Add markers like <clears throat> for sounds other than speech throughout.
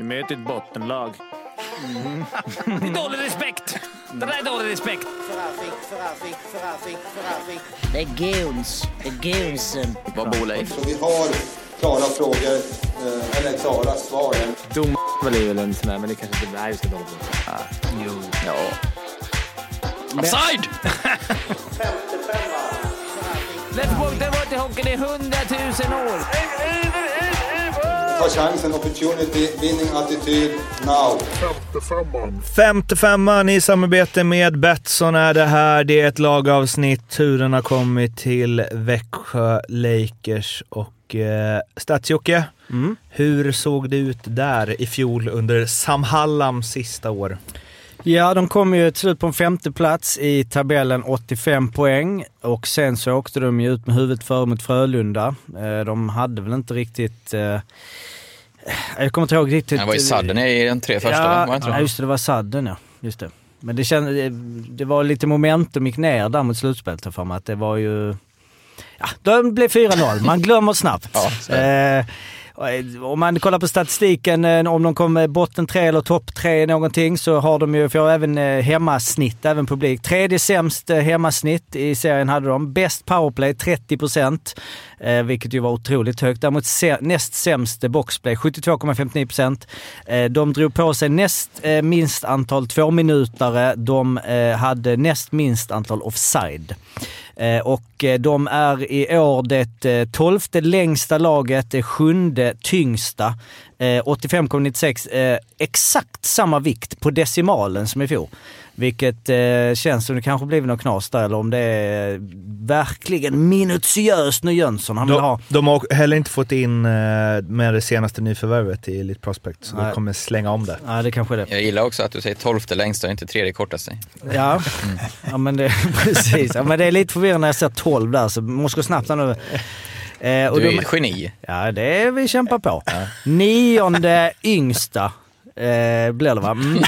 Vi möter ett bottenlag. Det är <laughs> dålig respekt! Det där är dålig respekt. Det är goons. Det är goonsen. Vad bor Leif? Så vi har klara frågor, eh, eller klara svar. Dom är väl en sån där, men det kanske inte är vi ska dom Jo. Ja. Offside! Let's walk the water hockey, det är hundratusen år. Ta chansen, opportunity, winning attityd, now. 55an i samarbete med Betsson är det här. Det är ett lagavsnitt. Turen har kommit till Växjö Lakers och eh, Stadsjocke. Hur såg det ut där i fjol under Sam Hallams sista år? Ja, de kom ju till slut på en femte plats i tabellen, 85 poäng. Och sen så åkte de ju ut med huvudet före mot Frölunda. Eh, De hade väl inte riktigt... eh, Jag kommer inte ihåg riktigt... Det var ju Sadden i de tre första, ja, var det inte ja, just det. Det var Sadden, ja. Just det. Men det, kände, det, var lite momentum gick ner där mot slutspelet för mig. Att det var ju... Ja, de blev 4-0. Man glömmer snabbt. Ja, Eh, om man kollar på statistiken, eh, om de kommer botten tre eller topp tre någonting, så har de ju, får även eh, hemmasnitt, även publik. Tredje sämst hemmasnitt i serien hade de. Bäst powerplay, 30 procent, vilket ju var otroligt högt. Däremot näst sämst boxplay, 72,59 procent. De drog på sig näst minst antal tvåminutare. De hade näst minst antal offside. Eh, och eh, de är i år det eh, tolfte längsta laget, det sjunde tyngsta. 85,96, exakt samma vikt på decimalen som i fjol. Vilket eh, känns som det kanske blivit något knas där, eller om det är verkligen minutiöst nu Jönsson han vill De, ha. de har heller inte fått in eh, med det senaste nyförvärvet i Elite Prospect, så de Nej. kommer slänga om det. Ja, det kanske är det. Jag gillar också att du säger tolfte längsta och inte tredje kortaste. Ja, ja men det, <laughs> precis. Ja, men det är lite förvirrande när jag ser 12 där, så måste gå snabbt nu. Eh, och Du är de- ett geni. Ja, det är vi kämpar på. Nionde yngsta eh, blir det va? Mm.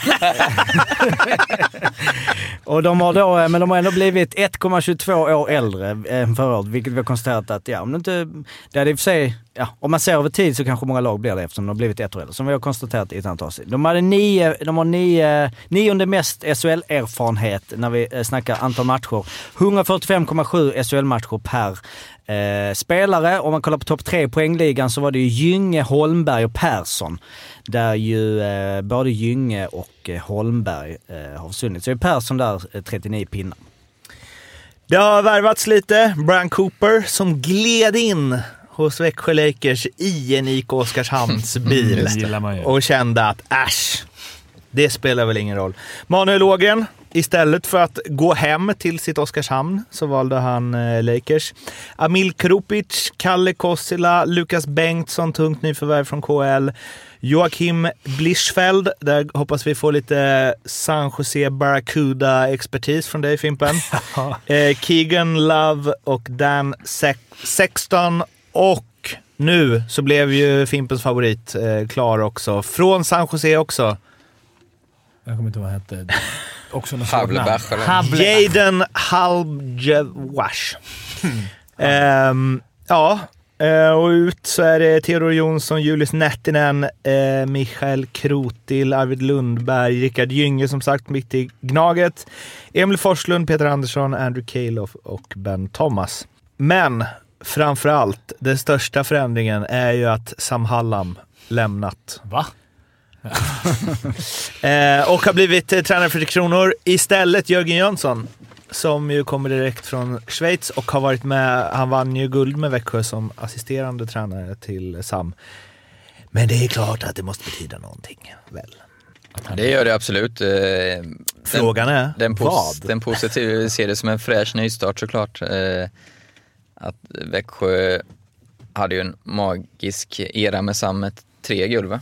<laughs> och de har då, eh, men de har ändå blivit 1,22 år äldre än förra året, vilket vi har konstaterat att, ja, om det inte, det hade i och för sig, ja, om man ser över tid så kanske många lag blir det eftersom de har blivit ett år äldre, som vi har konstaterat i ett antal avsnitt. De hade nio, de har nio, nionde mest SHL-erfarenhet när vi eh, snackar antal matcher. 145,7 SHL-matcher per eh, spelare. Om man kollar på topp tre i poängligan så var det ju Gynge, Holmberg och Persson. Där ju eh, både Gynge och eh, Holmberg eh, har försvunnit. Så är Persson där eh, 39 pinnar. Det har värvats lite. Brian Cooper som gled in hos Växjö Lakers i en IK Oskarshamns bil man ju. och kände att äsch, det spelar väl ingen roll. Manuel Ågren, istället för att gå hem till sitt Oskarshamn så valde han eh, Lakers. Amil Krupic, Kalle Kossila, Lukas Bengtsson, tungt nyförvärv från KL. Joakim Blischfeld, där hoppas vi får lite San Jose Barracuda-expertis från dig Fimpen. <laughs> eh, Keegan Love och Dan Se- Sexton och nu så blev ju Fimpens favorit eh, klar också. Från San Jose också. Jag kommer inte ihåg vad han hette. <laughs> Också något svårt namn. Jaden Halbjewash. <laughs> Ehm, ja, eh, och ut så är det Theodor Jonsson, Julius Nettinen, eh, Mikael Krotil, Arvid Lundberg, Rickard Gynge som sagt mitt i Gnaget, Emil Forslund, Peter Andersson, Andrew Calof och Ben Thomas. Men framför allt, den största förändringen är ju att Sam Hallam lämnat Va? <laughs> Eh, och har blivit eh, tränare för Tre Kronor. Istället Jörgen Jönsson, som ju kommer direkt från Schweiz och har varit med. Han vann ju guld med Växjö som assisterande tränare till Sam. Men det är klart att det måste betyda någonting, väl? Det gör det absolut. Eh, Frågan är, Den, pos- vad? den positiva, ser det som en fräsch nystart såklart. Att Växjö hade ju en magisk era med Sam med tre guld va?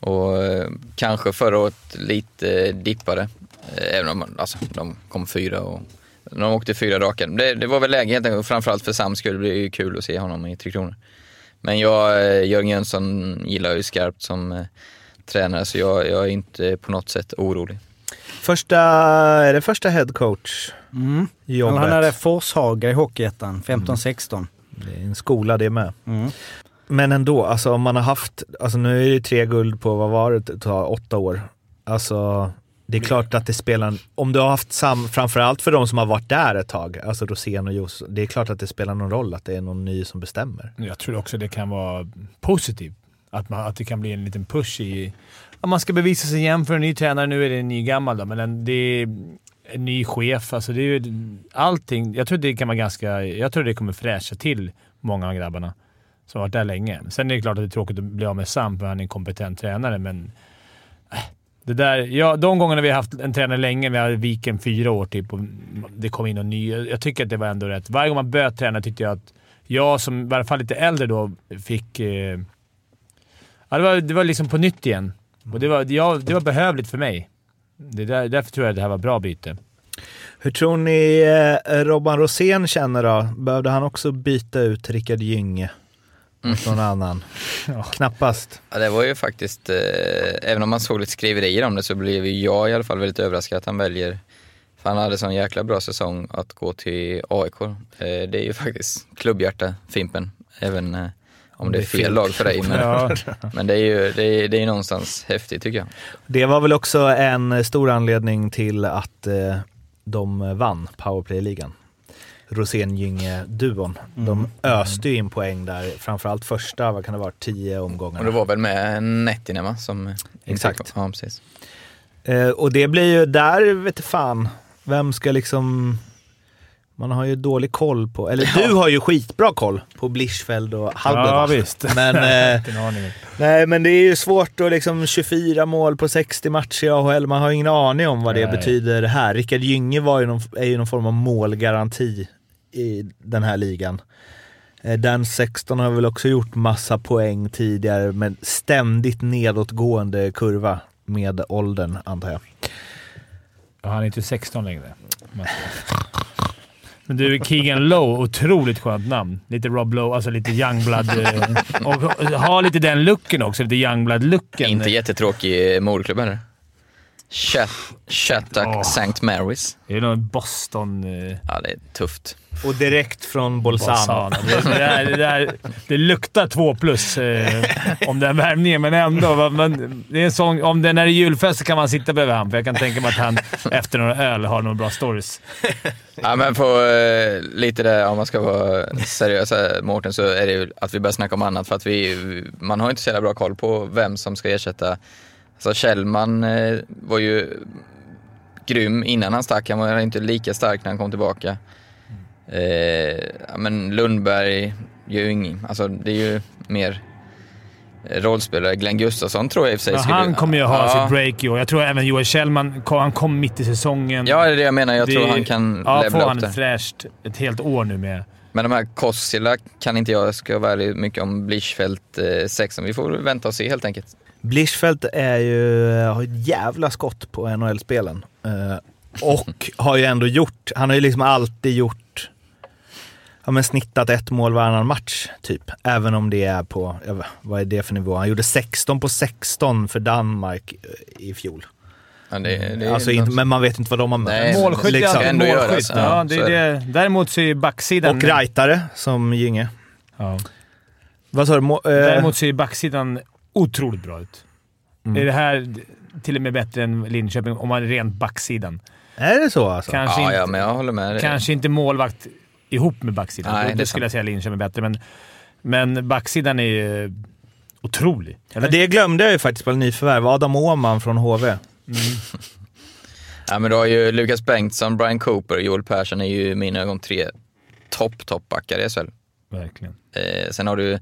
Och eh, kanske förra året lite dippade. Eh, även om alltså, de kom fyra och de åkte fyra raka. Det, det var väl läge helt enkelt. Framförallt för Sam skulle det bli kul att se honom i Tre Kronor. Men jag, eh, Jörgen Jönsson gillar ju skarpt som eh, tränare så jag, jag är inte på något sätt orolig. Första, är det första headcoach Mm. jobbet? Han hade Forshaga i Hockeyettan, 15-16. Det är en skola det med. Mm. Men ändå, alltså om man har haft, alltså nu är det tre guld på, vad var det, det tar åtta år. Alltså det är klart att det spelar, om du har haft sam, framförallt för de som har varit där ett tag, alltså Rosén och Jos, det är klart att det spelar någon roll att det är någon ny som bestämmer. Jag tror också det kan vara positivt. Att, man, att det kan bli en liten push i... Om man ska bevisa sig igen för en ny tränare. Nu är det en ny gammal då, men en, det är en ny chef. Alltså det är ju allting. Jag tror det kan vara ganska... Jag tror det kommer fräscha till många av grabbarna som har varit där länge. Sen är det klart att det är tråkigt att bli av med Sam, för han är en kompetent tränare, men... äh, Det där, ja, de gångerna vi har haft en tränare länge, vi hade Viken fyra år typ och det kom in någon ny. Jag tycker att det var ändå rätt. Varje gång man böt tränare tyckte jag att jag som i alla fall lite äldre då fick... Eh, ja, det, var, det var liksom på nytt igen. Och det var, ja, det var behövligt för mig. Det där, därför tror jag att det här var bra byte. Hur tror ni eh, Robban Rosén känner då? Behövde han också byta ut Rickard Gynge mot någon annan? <laughs> Knappast. Ja, det var ju faktiskt, eh, även om man såg lite skriverier om det så blev ju jag i alla fall väldigt överraskad att han väljer, för han hade sån jäkla bra säsong att gå till AIK. Eh, det är ju faktiskt klubbhjärta, Fimpen, även eh, om det är fel lag för dig. Men, <laughs> Ja. men det är ju det är, det är någonstans häftigt tycker jag. Det var väl också en stor anledning till att eh, de vann powerplay-ligan. Rosén-Gynge-duon. De öste ju in poäng där, framförallt första, vad kan det vara, tio omgångar. Och det var väl med Nettinen va? Som Exakt. Ja, precis. Eh, och det blir ju, där vet du fan, vem ska liksom... Man har ju dålig koll på, eller du har ju skitbra koll på Blischfeld och Halbert. Ja, visst. Men, <laughs> eh, nej, men det är ju svårt att liksom 24 mål på 60 matcher i AHL. Man har ju ingen aning om vad det Nej. betyder här. Rickard Gynge var ju någon, är ju någon form av målgaranti i den här ligan. Eh, Dan 16 har väl också gjort massa poäng tidigare, men ständigt nedåtgående kurva med åldern, antar jag. Ja, han är inte 16 längre. Men du, Keegan Lowe, otroligt skönt namn. Lite Rob Lowe, alltså lite Youngblood. eh, <laughs> Och ha lite den looken också. Lite Youngblood-looken. Inte jättetråkig moderklubb heller. Chat, Chattack Åh. St. Marys. Det är nog Boston... Eh, Ja, det är tufft. Och direkt från Bolzano. Bolzano. Det, det, där, det, där, det luktar två plus eh, om den värmningen, men ändå. Men det är en sån, om den är julfest så kan man sitta bredvid honom, för jag kan tänka mig att han efter några öl har några bra stories. Ja, men på eh, lite där, om man ska vara seriös här, Mårten, så är det ju att vi börjar snacka om annat. För att vi, man har inte så jävla bra koll på vem som ska ersätta. Alltså Kjellman eh, var ju grym innan han stack. Han var inte lika stark när han kom tillbaka. Eh, ja, men Lundberg gör ju inget. Alltså det är ju mer rollspelare. Glenn Gustafsson tror jag i och för sig Men skulle... han kommer ju ha ja. sitt break i år. Jag tror även Joel Kjellman han kom mitt i säsongen. Ja, det är det jag menar. Jag Det- tror han kan Ja, får levla han upp det. ett fräscht ett helt år nu med. Men de här Kossila kan inte jag, ska vara ärlig, mycket om Blischfeldt eh, 16. Vi får vänta och se helt enkelt. Blischfeldt är ju, har ett jävla skott på NHL-spelen. Eh, och har ju ändå gjort, han har ju liksom alltid gjort, ja men snittat ett mål varannan match typ. Även om det är på, vad är det för nivå? Han gjorde 16 på 16 för Danmark eh, i fjol. Ja, det, det är Alltså, inte, men man vet inte vad de har mött. Målskytt liksom. Ändå målskytt. göras. Ja, Ja, det så det. Däremot så är ju backsidan... Och Reitare som Gynge. Ja. Vad sa du? Må- eh, Däremot ser ju backsidan otroligt bra ut. Mm. Är det här till och med bättre än Linköping om man är rent backsidan? är det så alltså? Kanske, Ja, inte, ja, men jag håller med dig. kanske inte målvakt ihop med backsidan. Nej, det Då skulle sant. jag säga Linköping är bättre, men, men backsidan är ju otrolig. Ja, det glömde jag ju faktiskt på nyförvärv. Adam Åhman från HV. <laughs> Ja, men du har ju Lukas Bengtsson, Brian Cooper och Joel Persson är ju i mina ögon tre topp, toppbackar i SHL. Verkligen. Eh, sen har du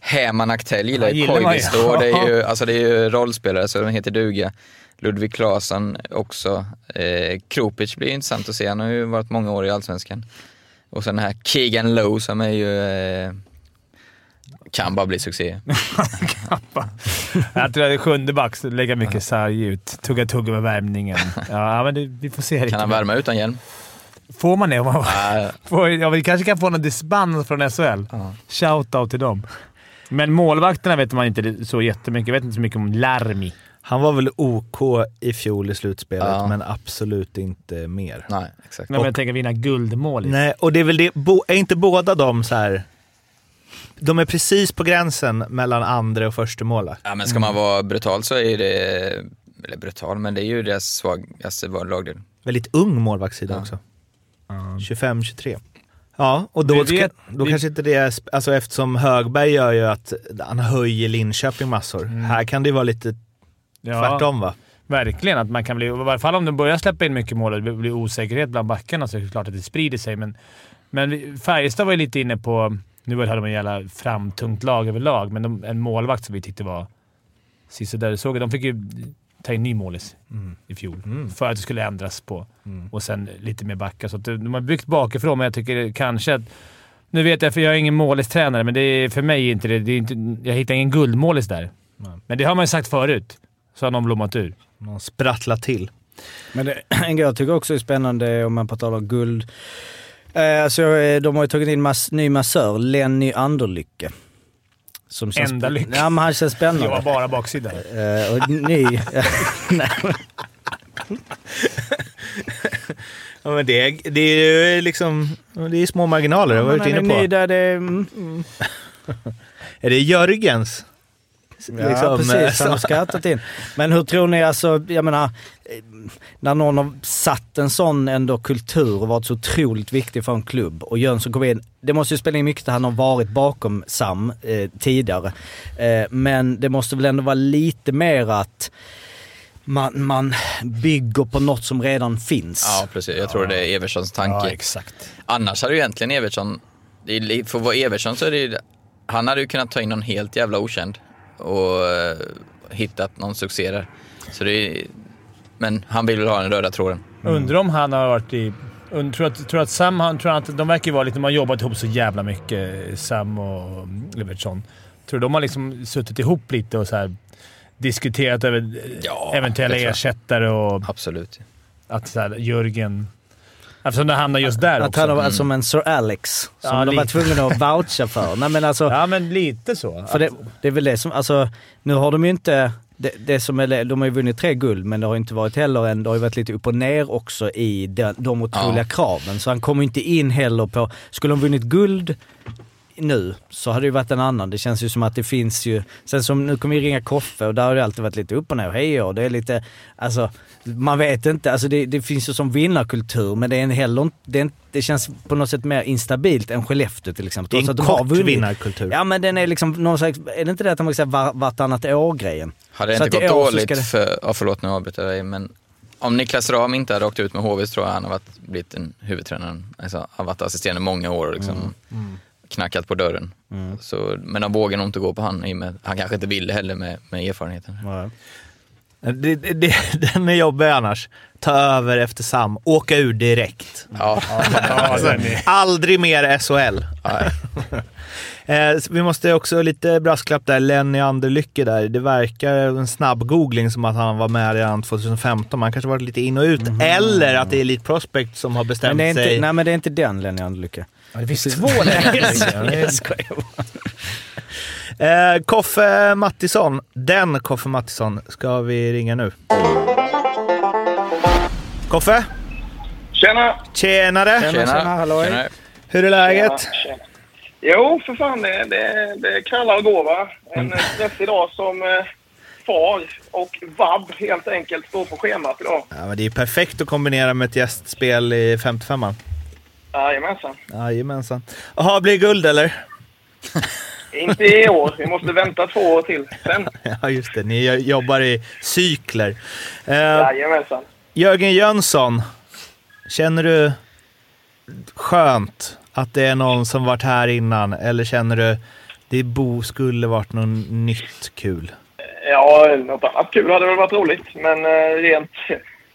Häman Aktell, gillar ju. Koivisto. Det är ju, <laughs> alltså det är ju rollspelare, så de heter duga. Ludvig Claesson också. Eh, Kropic blir intressant att se, han har ju varit många år i Allsvenskan. Och sen den här Keegan Lowe som är ju... Eh, kan bara bli succé. <laughs> Jag tror att det är sjunde back, lägga mycket sarg ut. Tugga tugga med värmningen. <laughs> Ja, men det, vi får se. Kan riktigt. han värma utan hjälm? Får man det? Om man, <laughs> får, ja, vi kanske kan få någon dispens från SHL. Ja. Shout-out till dem. Men målvakterna vet man inte så jättemycket. Jag vet inte så mycket om Larmi. Han var väl OK i fjol i slutspelet, Ja. men absolut inte mer. nej, exakt. Nej, men jag tänker vinna guldmål. Nej, och det är väl det, bo, är inte båda de så här de är precis på gränsen mellan andra och första målet. Ja, men ska man vara brutal så är det, eller brutal, men det är ju deras svagaste lagdel. Väldigt ung målvaktssida också. 25-23. Ja, och då, Vi ska, vet- då vi- kanske inte det är, alltså eftersom Högberg gör ju att han höjer Linköping massor. Här kan det vara lite Ja, tvärtom va? Verkligen. Att man kan bli, I varje fall om de börjar släppa in mycket mål och det blir osäkerhet bland backarna så är det klart att det sprider sig. Men, men Färjestad var ju lite inne på... Nu hade de en jävla framtungt lag överlag, men de, en målvakt som vi tyckte var sisådär. Såg De fick ju ta in ny målis i fjol för att det skulle ändras på. Och sen lite mer backar. Så att de har byggt bakifrån, men jag tycker kanske att... Nu vet jag, för jag är ingen målistränare, men det är, för mig inte det... det är inte, jag hittar ingen guldmålis där. Men det har man ju sagt förut. Så har någon blommat ur. Man sprattlar till. Men det, <clears throat> en grej jag tycker också är spännande om man på tal om guld. Eh, alltså, de har ju tagit in mass, ny massör, Lenny Anderlycke. Som känns- Enda lycka. Ja, men han känns Det var spännande. bara baksidan. Eh, och ny... Nej, <laughs> <laughs> Ja, men det, är, det är ju liksom det är små marginaler, det har varit inne på. ny där det... Mm, <laughs> Är det Jörgens? Ja, Liksom, precis. Han som- har skattat in. Men hur tror ni, alltså, jag menar, eh, när någon har satt en sån ändå kultur och varit så otroligt viktig för en klubb och Jönsson kom in. Det måste ju spela in mycket att han har varit bakom Sam eh, tidigare. Eh, men det måste väl ändå vara lite mer att man, man bygger på något som redan finns. Ja, precis. Jag tror det är Evertssons tanke. Ja, exakt. Annars hade ju egentligen Evertsson, för att vara Evertsson så är det ju, han hade ju kunnat ta in någon helt jävla okänd och eh, hittat någon succé där. Så det är, men han vill väl ha den röda tråden. Undrar om han har varit i... Und, tror, att, tror att Sam, han, tror att de verkar ju vara lite... De har jobbat ihop så jävla mycket, Sam och Evertsson. Tror du de har liksom suttit ihop lite och så här diskuterat över Ja, eventuella ersättare och Absolut. att så här, Jörgen... Eftersom det hamnar just där Att också. han var som en Sir Alex, som Ja, de var lite. tvungna att voucha för. Nej, men alltså, Ja, men lite så. För det, det är väl det som, alltså nu har de ju inte, det, det som är, de har ju vunnit tre guld men det har inte varit heller en, det har ju varit lite upp och ner också i de, de otroliga Ja. kraven. Så han kommer inte in heller på, skulle de vunnit guld nu så hade det ju varit en annan. Det känns ju som att det finns ju, sen som nu kommer vi ringa Koffe och där har det alltid varit lite upp och ner, hej och det är lite, alltså man vet inte, alltså det, det finns ju som vinnarkultur men det är en heller det, är det känns på något sätt mer instabilt än Skellefteå till exempel. Det är Trots en har kort vunnit. vinnarkultur. Ja men den är liksom någon slags, är det inte det att de har sagt var, vartannat år-grejen? Hade det Så inte gått dåligt det- för, ja, förlåt nu avbryter jag dig, men om Niklas Ram inte hade åkt ut med HV så tror jag han har varit, blivit en huvudtränare. Alltså, har varit assisterande många år och liksom Mm. Knackat på dörren. Så, men de vågar nog inte gå på han i med, han kanske inte ville heller med, med erfarenheten. Det, det, det, <laughs> den är jobbig annars. Ta över efter Sam, åka ur direkt. Ja, <laughs> är, Aldrig mer SHL. nej. <laughs> Eh, vi måste också lite brasklapp där, Lenny Anderlycke där. Det verkar en snabb googling som att han var med redan 2015. Han kanske varit lite in och ut. Eller att det är Elite Prospect som har Men bestämt det är inte, sig. nej men det är inte den Lenny Anderlycke. Det finns två <laughs> länder. Jag skojar. Eh, Koffe Mattisson. Den Koffe Mattisson ska vi ringa nu. Koffe? Tjena! Tjenare! Tjena, tjena, hallå. Tjena. Hur är läget? Tjena, tjena. Jo, för fan. Det, det, det knallar och går, va? En stressig dag som eh, far och vab helt enkelt står på schemat idag. Ja, men det är perfekt att kombinera med ett gästspel i 55an. Jajamensan. Jajamensan. Jaha, blir det guld eller? <laughs> Inte i år. Vi måste vänta två år till. Sen. <laughs> Ja, just det. Ni jobbar i cykler. Eh, Jajamensan. Jörgen Jönsson. Känner du skönt att det är någon som varit här innan? Eller känner du det bo skulle varit något nytt kul? Ja, något annat kul hade väl varit roligt. Men eh, rent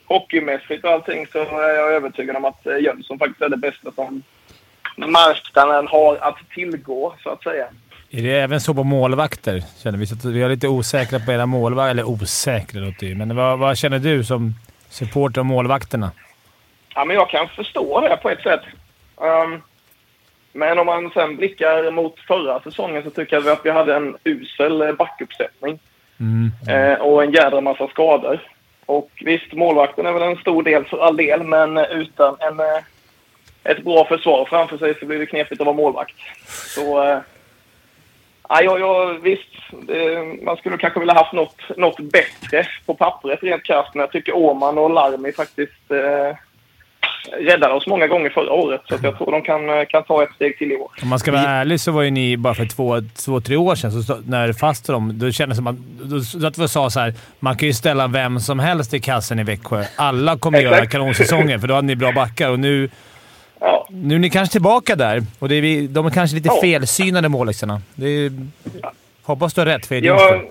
hockeymässigt och allting så är jag övertygad om att eh, Jönsson faktiskt är det bästa som marknaden har att tillgå, så att säga. Är det även så på målvakter? Känner vi, så att vi är lite osäkra på era målvakter. Eller osäkra låter ju, men vad, vad känner du som supporter av målvakterna? Ja, men jag kan förstå det på ett sätt. Ehm, men om man sen blickar mot förra säsongen så tycker jag att vi hade en usel eh, backuppsättning. Mm. Eh, och en jädra massa skador. Och visst, målvakten är väl en stor del för all del, men utan en, eh, ett bra försvar framför sig så blir det knepigt att vara målvakt. Så eh, Ja, ja, visst. Man skulle kanske vilja haft något, något bättre på pappret rent krasst. Men jag tycker Åman och Larmi faktiskt eh, räddade oss många gånger förra året. Så jag <laughs> tror de kan, eh, kan ta ett steg till i år. Om man ska vara ärlig så var ju ni bara för två, två tre år sedan, så när fast dem, då kändes det som att... Då, att vi sa så här, man kan ju ställa vem som helst i kassen i Växjö. Alla kommer Exakt. göra kanonsäsonger, för då hade ni bra backar. Och nu, Ja, nu är ni kanske tillbaka där. Och det är vi, de är kanske lite Ja. felsynade. Det är, hoppas du har rätt för jag,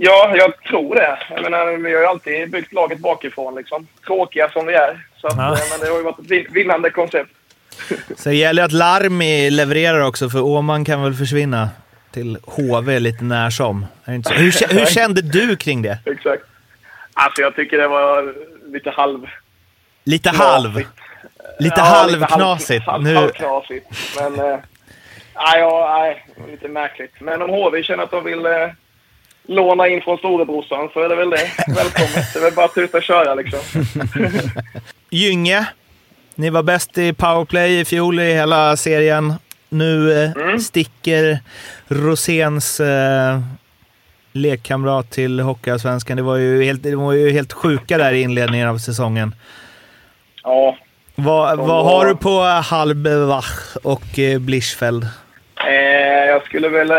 ja, jag tror det. Jag menar, vi har ju alltid byggt laget bakifrån. Liksom. Tråkiga som vi är. Så att, Ja. eh, Men det har ju varit ett vin- vinnande koncept. <laughs> Så det gäller att Larmi levererar också, för Åman kan väl försvinna till HV lite när som. Är det inte så? Hur, hur <laughs> kände du kring det? Exakt. Alltså jag tycker det var lite halv... Lite halv? Lite Ja, halvknasigt. halv, Nu, Halvknasigt. Men... Nej, ja, nej, lite märkligt. Men om HV känner att de vill eh, låna in från storebrorsan så är det väl det. <laughs> Välkommet. Det är väl bara att tuta och köra liksom. Gynge, ni var bäst i powerplay i fjol i hela serien. Nu eh, Mm. sticker Roséns eh, lekkamrat till Hockeyallsvenskan. Det var ju helt, det var ju helt sjuka där i inledningen av säsongen. Ja. Vad, De vad var- har du på Halbwach och eh, Blischfeld? Eh, jag skulle väl eh,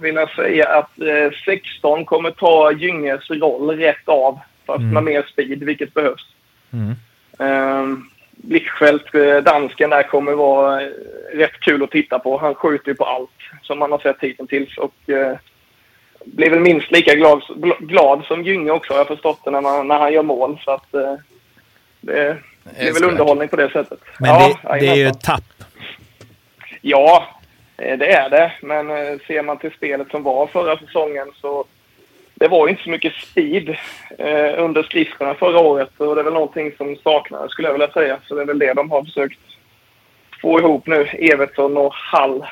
vilja säga att eh, 16 kommer ta Gynges roll rätt av. Fast med mer speed, vilket behövs. Mm. Blichfeldt, eh, dansken där, kommer vara eh, rätt kul att titta på. Han skjuter ju på allt som man har sett hittills. Och eh, blir väl minst lika glad, glad som Gynge också har jag förstått det när, man, när han gör mål. Så att, eh, det, det är väl underhållning på det sättet. Men Ja, det, det är ju ett tapp. Ja, eh, det är det. Men ser man till spelet som var förra säsongen så det var ju inte så mycket speed eh, under skridskorna förra året. Och det är väl någonting som saknades skulle jag vilja säga. Så det är väl det de har försökt få ihop nu. Evertsson och Hall.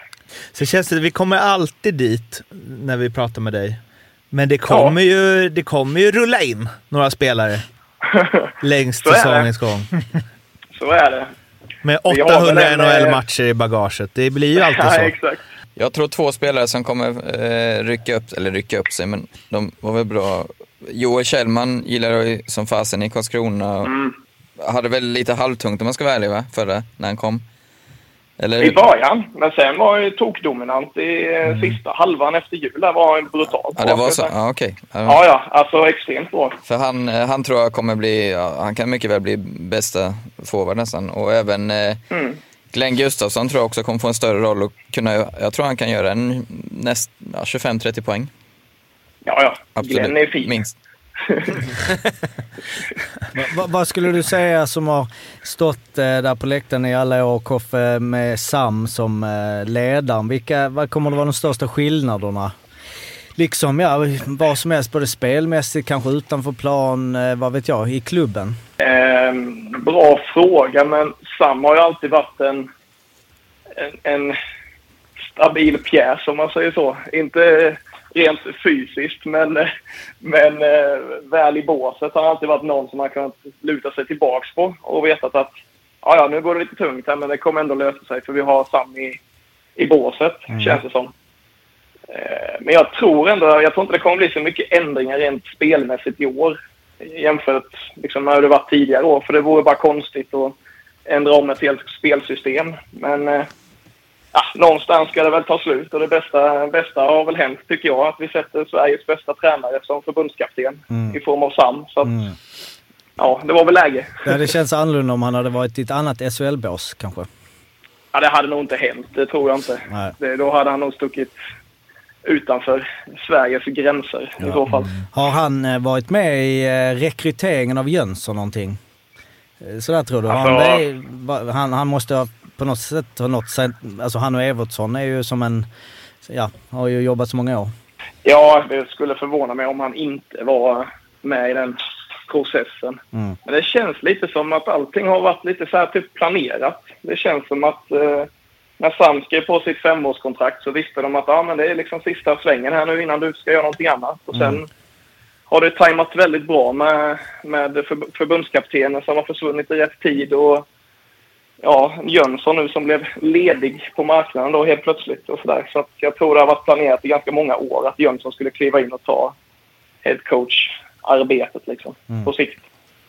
Så känns det, vi kommer alltid dit när vi pratar med dig. Men det kommer, ju, det kommer ju rulla in några spelare <laughs> längs Så är det. säsongens gång. <laughs> Så är det. Med Vi har väl 800 en, eh, NHL-matcher i bagaget. Det blir ju alltid <laughs> Ja, så. exakt. Jag tror två spelare som kommer eh, rycka upp, eller rycka upp sig, men de var väl bra. Joel Kjellman gillar jag som fasen i Karlskrona. Mm. Hade väl lite halvtungt om man ska vara ärlig, va? Förra, när han kom. Eller I början. Men sen var ju tokdominant i eh, sista halvan efter jul. Där var han brutalt Ja, det var så? Ja, okej. Ja. Ja, ja. Alltså extremt bra. För han, eh, han tror jag kommer bli, ja, han kan mycket väl bli bästa forward nästan. Och även eh, Mm. Glenn Gustafsson tror jag också kommer få en större roll och kunna, jag tror han kan göra en näst, ja, 25-30 poäng. Ja, ja. Absolut. Glenn är fin. Minst. <laughs> Va- va- vad skulle du säga som har stått eh, där på läktaren i alla år, Koffe, med Sam som eh, ledaren? Vilka, vad kommer att vara de största skillnaderna? Liksom, ja, vad som helst, både spelmässigt, kanske utanför plan, eh, vad vet jag, i klubben? Bra fråga, men Sam har ju alltid varit en, en, en stabil pjäs om man säger så. Inte rent fysiskt, men, men eh, väl i båset har han alltid varit någon som man kunnat luta sig tillbaks på och vetat att ja, ja, nu går det lite tungt här, men det kommer ändå lösa sig för vi har Sam i, i båset, känns det som. Eh, Men jag tror ändå, jag tror inte det kommer bli så mycket ändringar rent spelmässigt i år jämfört liksom, med hur det varit tidigare år. För det vore bara konstigt att ändra om ett helt spelsystem. Men eh, ja, någonstans ska det väl ta slut och det bästa, bästa har väl hänt tycker jag. Att vi sätter Sveriges bästa tränare som förbundskapten i form av Sam. Så att, ja, det var väl läge. Ja, det känns annorlunda om han hade varit i ett annat SHL-bås kanske. Ja, det hade nog inte hänt, det tror jag inte. Det, då hade han nog stuckit utanför Sveriges gränser i så fall. Har han eh, varit med i eh, rekryteringen av Jönsson någonting? Eh, Sådär tror du? Han, Alltså- va- han, han måste ha på något sätt ha något sätt, alltså han och Evertsson är ju som en, ja, har ju jobbat så många år. Ja, det skulle förvåna mig om han inte var med i den processen. Mm. Men det känns lite som att allting har varit lite så här typ planerat. Det känns som att eh, när Sam skrev på sitt femårskontrakt så visste de att ah, men det är liksom sista svängen här nu innan du ska göra någonting annat. Och sen har det tajmat väldigt bra med, med för, förbundskaptenen som har försvunnit i rätt tid och ja, Jönsson nu som blev ledig på marknaden då helt plötsligt och sådär. Så att jag tror det har varit planerat i ganska många år att Jönsson skulle kliva in och ta head coach-arbetet liksom på sikt.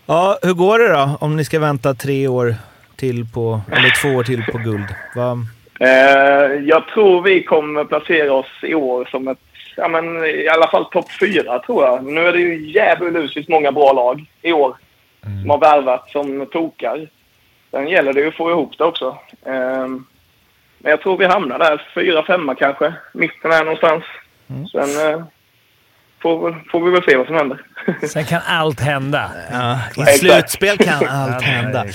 Ja, hur går det då om ni ska vänta tre år till på, eller två år till på guld? Va? Eh, jag tror vi kommer placera oss i år som ett, ja men i alla fall topp fyra tror jag. Nu är det ju djävulusiskt många bra lag i år som har värvat som tokar. Sen gäller det ju att få ihop det också. Eh, men jag tror vi hamnar där, fyra, femma kanske. Mitten är någonstans. Sen eh, får, får vi väl se vad som händer. <laughs> Sen kan allt hända. Ja, I Exakt. slutspel kan allt hända.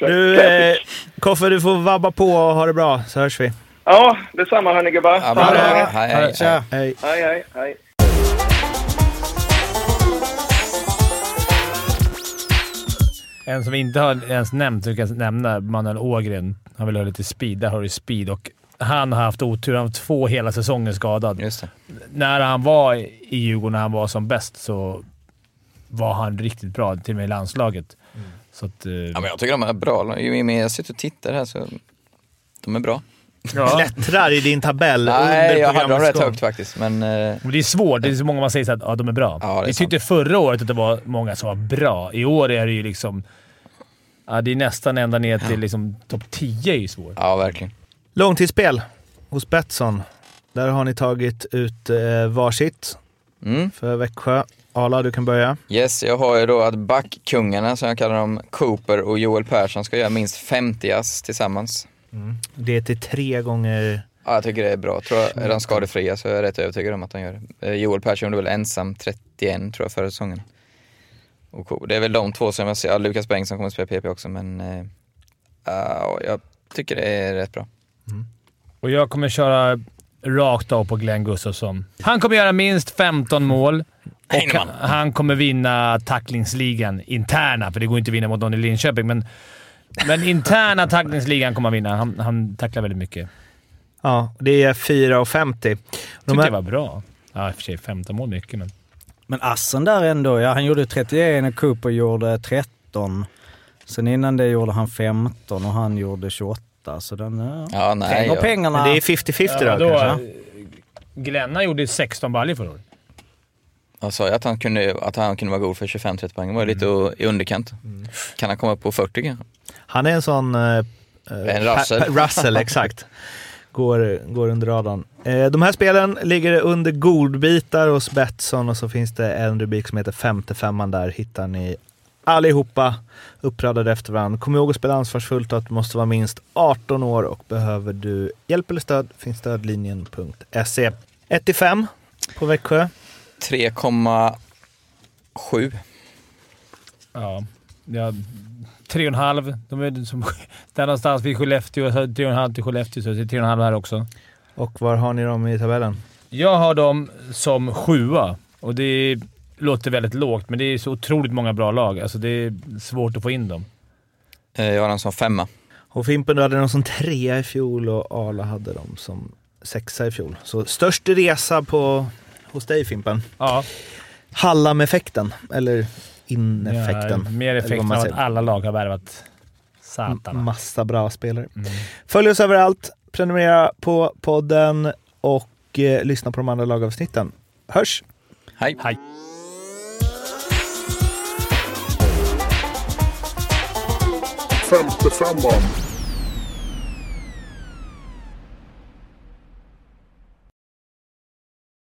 Du, eh, Koffe, du får vabba på och ha det bra, så hörs vi. Ja, detsamma hörni gubbar. Ja, bra. Ha det bra. Hej, hej, hej. Hej. Hej, hej, hej. En som vi inte har ens nämnt, vi kan nämna, Manuel Ågren. Han vill ha lite speed. Där har du speed. Och han har haft otur. Han har haft två hela säsonger skadad. Just det. När han var i Djurgården, när han var som bäst, så var han riktigt bra. Till och med i landslaget. Så att, eh, Ja, men jag tycker de är bra. Ju mer jag sitter och tittar här så... De är bra. ja. <laughs> Klättrar i din tabell Nej, under jag hade dem rätt högt faktiskt, men... eh, Men det är svårt. Det är så många man säger så att ja, de är bra. Ja, det är Vi tyckte förra året att det var många som var bra. I år är det ju liksom... Ja, det är nästan ända ner till liksom, topp 10 är ju svårt. Ja, verkligen. Långtidsspel hos Betsson. Där har ni tagit ut eh, varsitt Mm. för Växjö. Arla, du kan börja. Yes, jag har ju då att backkungarna, som jag kallar dem, Cooper och Joel Persson, ska göra minst 50 ass tillsammans. Det är till tre gånger... Ja, jag tycker det är bra. Tror jag, är de skadefria så är jag rätt övertygad om att de gör det. Eh, Joel Persson gjorde väl ensam 31 tror jag förra säsongen. Och Co- det är väl de två som jag ser. Ja, Lukas Bengtsson kommer att spela PP också men ja, jag tycker det är rätt bra. Och jag kommer köra rakt av på Glenn Gustafsson. Han kommer göra minst 15 mål och Heinemann. han, han kommer vinna tacklingsligan interna, för det går inte att vinna mot någon i Linköping. Men, men interna tacklingsligan kommer han vinna. Han, han tacklar väldigt mycket. Ja, det är 4,50. De Tyckte här- det var bra. Ja, i och för sig 15 mål mycket, men... Men assen där ändå, ja han gjorde 31 och Cooper gjorde 13. Sen innan det gjorde han 15 och han gjorde 28. Så den, ja. Ja, nej. Pengar, jag, pengarna. Men det är 50-50 Ja, då, då, kanske? Glenna gjorde 16 baljor förra året. jag sa ju att han kunde, att han kunde vara god för 25-30 poäng. Det var ju lite i underkant. Kan han komma upp på 40 kanske? Han är en sån... Eh, eh, En Russell. Russell, exakt. Går, går under radarn. Eh, de här spelen ligger under godbitar hos Betsson och så finns det en rubrik som heter femte femman där. Hittar ni allihopa uppradade efter varandra. Kom ihåg att spela ansvarsfullt och att du måste vara minst 18 år och behöver du hjälp eller stöd finns stödlinjen.se. 1-5 på Växjö. 3,7. Ja. ja 3,5. De är som, <laughs> där någonstans vid Skellefteå. så 3,5 till Skellefteå, så det är 3,5 här också. Och var har ni dem i tabellen? Jag har dem som sjua och det låter väldigt lågt, men det är så otroligt många bra lag. Alltså det är svårt att få in dem. Eh, Jag har den som femma. Och Fimpen, du hade dem som trea i fjol och Arla hade dem som sexa i fjol. Så störst resa på, hos dig Fimpen. Ja, Hallam-effekten, eller ineffekten. Ja, mer effekten av att alla lag har värvat Satan. Massa bra spelare. Mm. Följ oss överallt, prenumerera på podden och eh, lyssna på de andra lagavsnitten. Hörs! Hej. Hej. Femte femman.